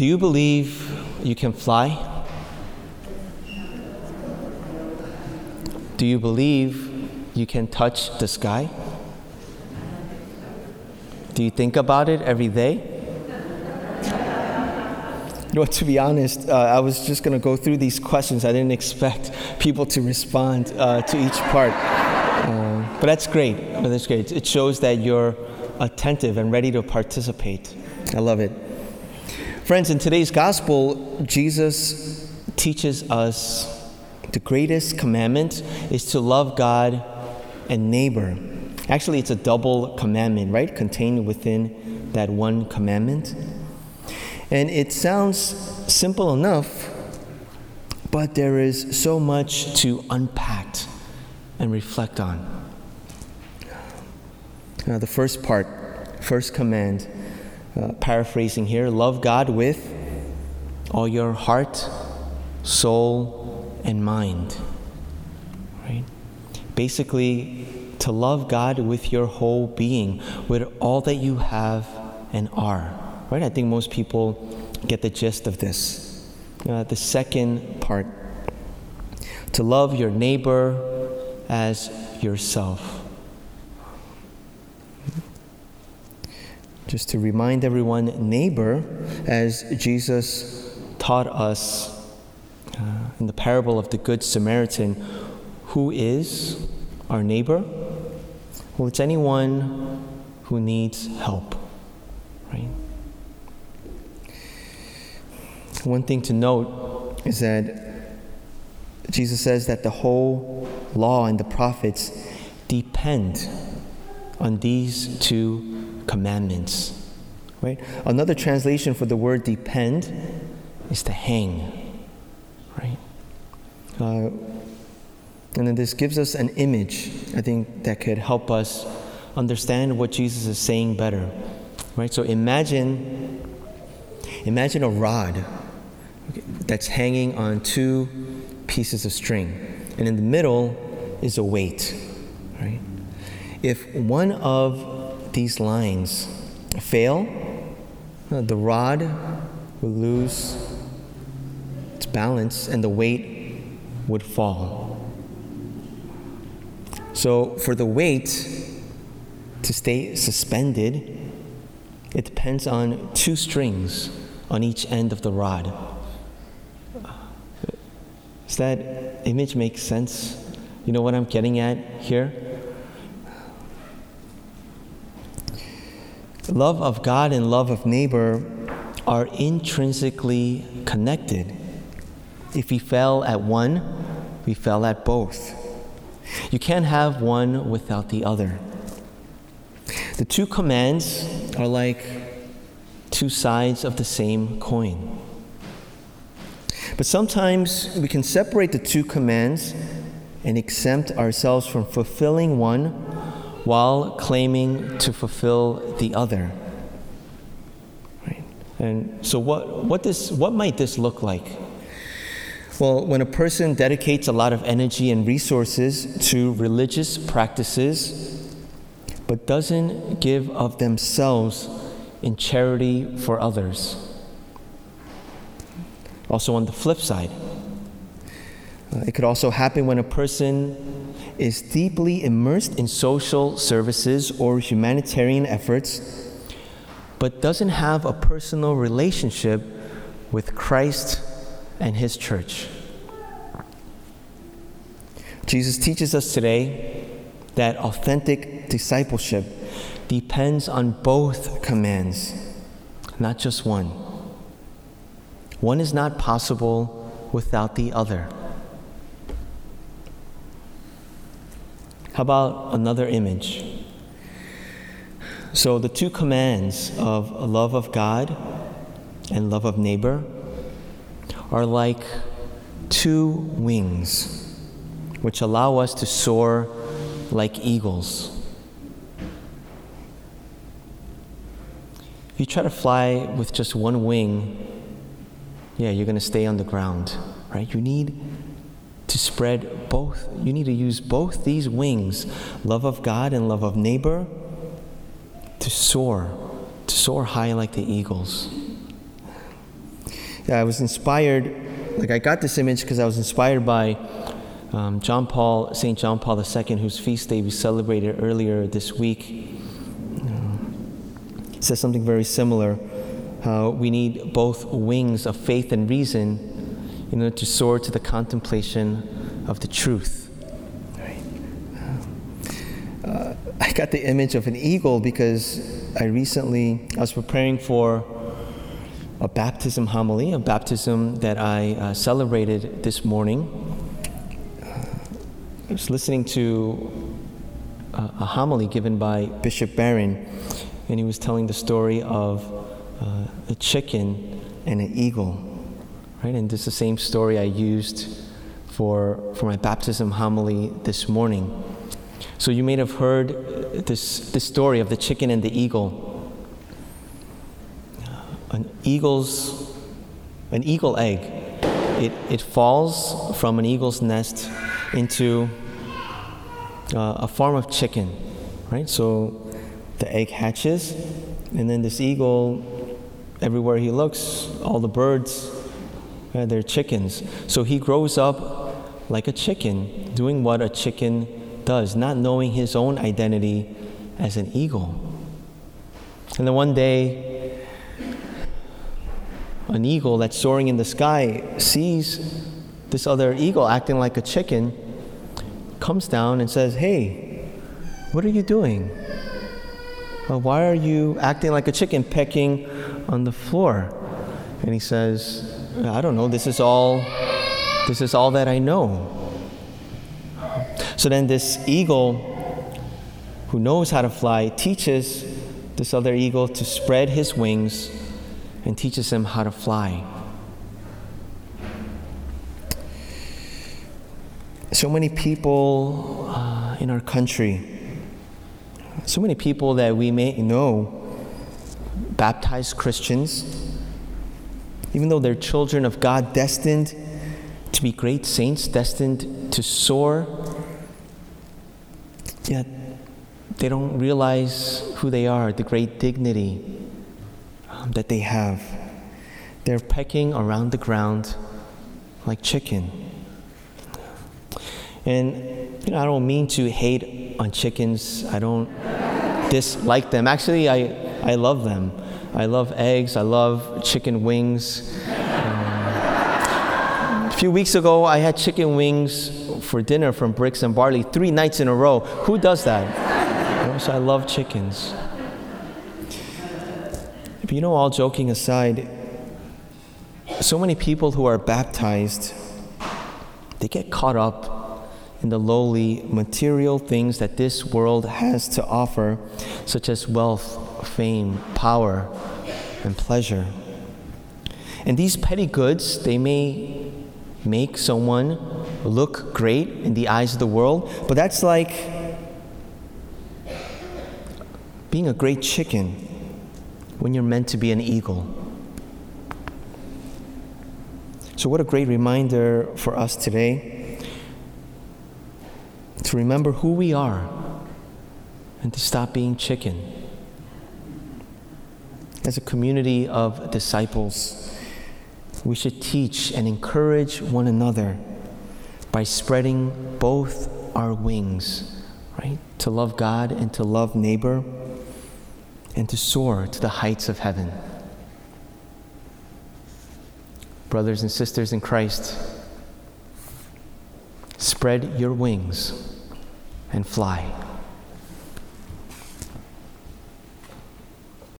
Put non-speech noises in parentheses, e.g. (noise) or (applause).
Do you believe you can fly? Do you believe you can touch the sky? Do you think about it every day? You know, to be honest, uh, I was just going to go through these questions. I didn't expect people to respond uh, to each part. Uh, but that's great. But that's great. It shows that you're attentive and ready to participate. I love it. Friends, in today's gospel, Jesus teaches us the greatest commandment is to love God and neighbor. Actually, it's a double commandment, right? Contained within that one commandment. And it sounds simple enough, but there is so much to unpack and reflect on. Now, the first part, first command, uh, paraphrasing here love God with all your heart, soul, and mind. Right? Basically, to love God with your whole being, with all that you have and are. Right? I think most people get the gist of this. Uh, the second part to love your neighbor as yourself. Just to remind everyone, neighbor, as Jesus taught us uh, in the parable of the Good Samaritan, who is our neighbor? Well, it's anyone who needs help, right? One thing to note is that Jesus says that the whole law and the prophets depend on these two commandments. Right? Another translation for the word depend is to hang. Right? Uh, and then this gives us an image, I think, that could help us understand what Jesus is saying better. Right? So imagine imagine a rod that's hanging on two pieces of string. And in the middle is a weight, right? If one of these lines fail, the rod will lose its balance and the weight would fall. So, for the weight to stay suspended, it depends on two strings on each end of the rod. Does that image make sense? You know what I'm getting at here? Love of God and love of neighbor are intrinsically connected. If we fell at one, we fell at both. You can't have one without the other. The two commands are like two sides of the same coin. But sometimes we can separate the two commands and exempt ourselves from fulfilling one while claiming to fulfill the other. Right? And so, what, what, this, what might this look like? Well, when a person dedicates a lot of energy and resources to religious practices, but doesn't give of themselves in charity for others also, on the flip side, it could also happen when a person is deeply immersed in social services or humanitarian efforts, but doesn't have a personal relationship with Christ and His church. Jesus teaches us today that authentic discipleship depends on both commands, not just one. One is not possible without the other. How about another image? So, the two commands of love of God and love of neighbor are like two wings which allow us to soar like eagles. If you try to fly with just one wing, yeah, you're going to stay on the ground, right? You need to spread both. You need to use both these wings, love of God and love of neighbor, to soar, to soar high like the eagles. Yeah, I was inspired, like I got this image because I was inspired by um, John Paul, St. John Paul II, whose feast day we celebrated earlier this week. Says something very similar. How we need both wings of faith and reason in order to soar to the contemplation of the truth. Uh, (laughs) I got the image of an eagle because I recently I was preparing for a baptism homily, a baptism that I uh, celebrated this morning. I was listening to a, a, homily given by Bishop Barron, and he was telling the story of uh, a chicken and an eagle, right? And this is the same story I used for, for my baptism homily this morning. So you may have heard this, this story of the chicken and the eagle an eagle's an eagle egg. It, it falls from an eagle's nest into uh, a farm of chicken, right? So the egg hatches, and then this eagle, everywhere he looks, all the birds, uh, they're chickens. So he grows up like a chicken, doing what a chicken does, not knowing his own identity as an eagle. And then one day, an eagle that's soaring in the sky sees this other eagle acting like a chicken, comes down and says, Hey, what are you doing? Well, why are you acting like a chicken pecking on the floor? And he says, I don't know, this is all this is all that I know. So then this eagle who knows how to fly teaches this other eagle to spread his wings and teaches him how to fly. So many people uh, in our country, so many people that we may know, baptized Christians, even though they're children of God, destined to be great saints, destined to soar, yet they don't realize who they are, the great dignity um, that they have. They're pecking around the ground like chicken. And you know, I don't mean to hate on chickens. I don't dislike them. Actually, I, I love them. I love eggs. I love chicken wings. A few weeks ago, I had chicken wings for dinner from Bricks and Barley three nights in a row. Who does that? So I love chickens. But you know, all joking aside, so many people who are baptized, they get caught up in the lowly material things that this world has to offer, such as wealth, fame, power, and pleasure. And these petty goods, they may make someone look great in the eyes of the world, but that's like being a great chicken when you're meant to be an eagle. So, what a great reminder for us today to remember who we are and to stop being chicken. As a community of disciples, we should teach and encourage one another by spreading both our wings, right? To love God and to love neighbor and to soar to the heights of heaven. Brothers and sisters in Christ, spread your wings and fly.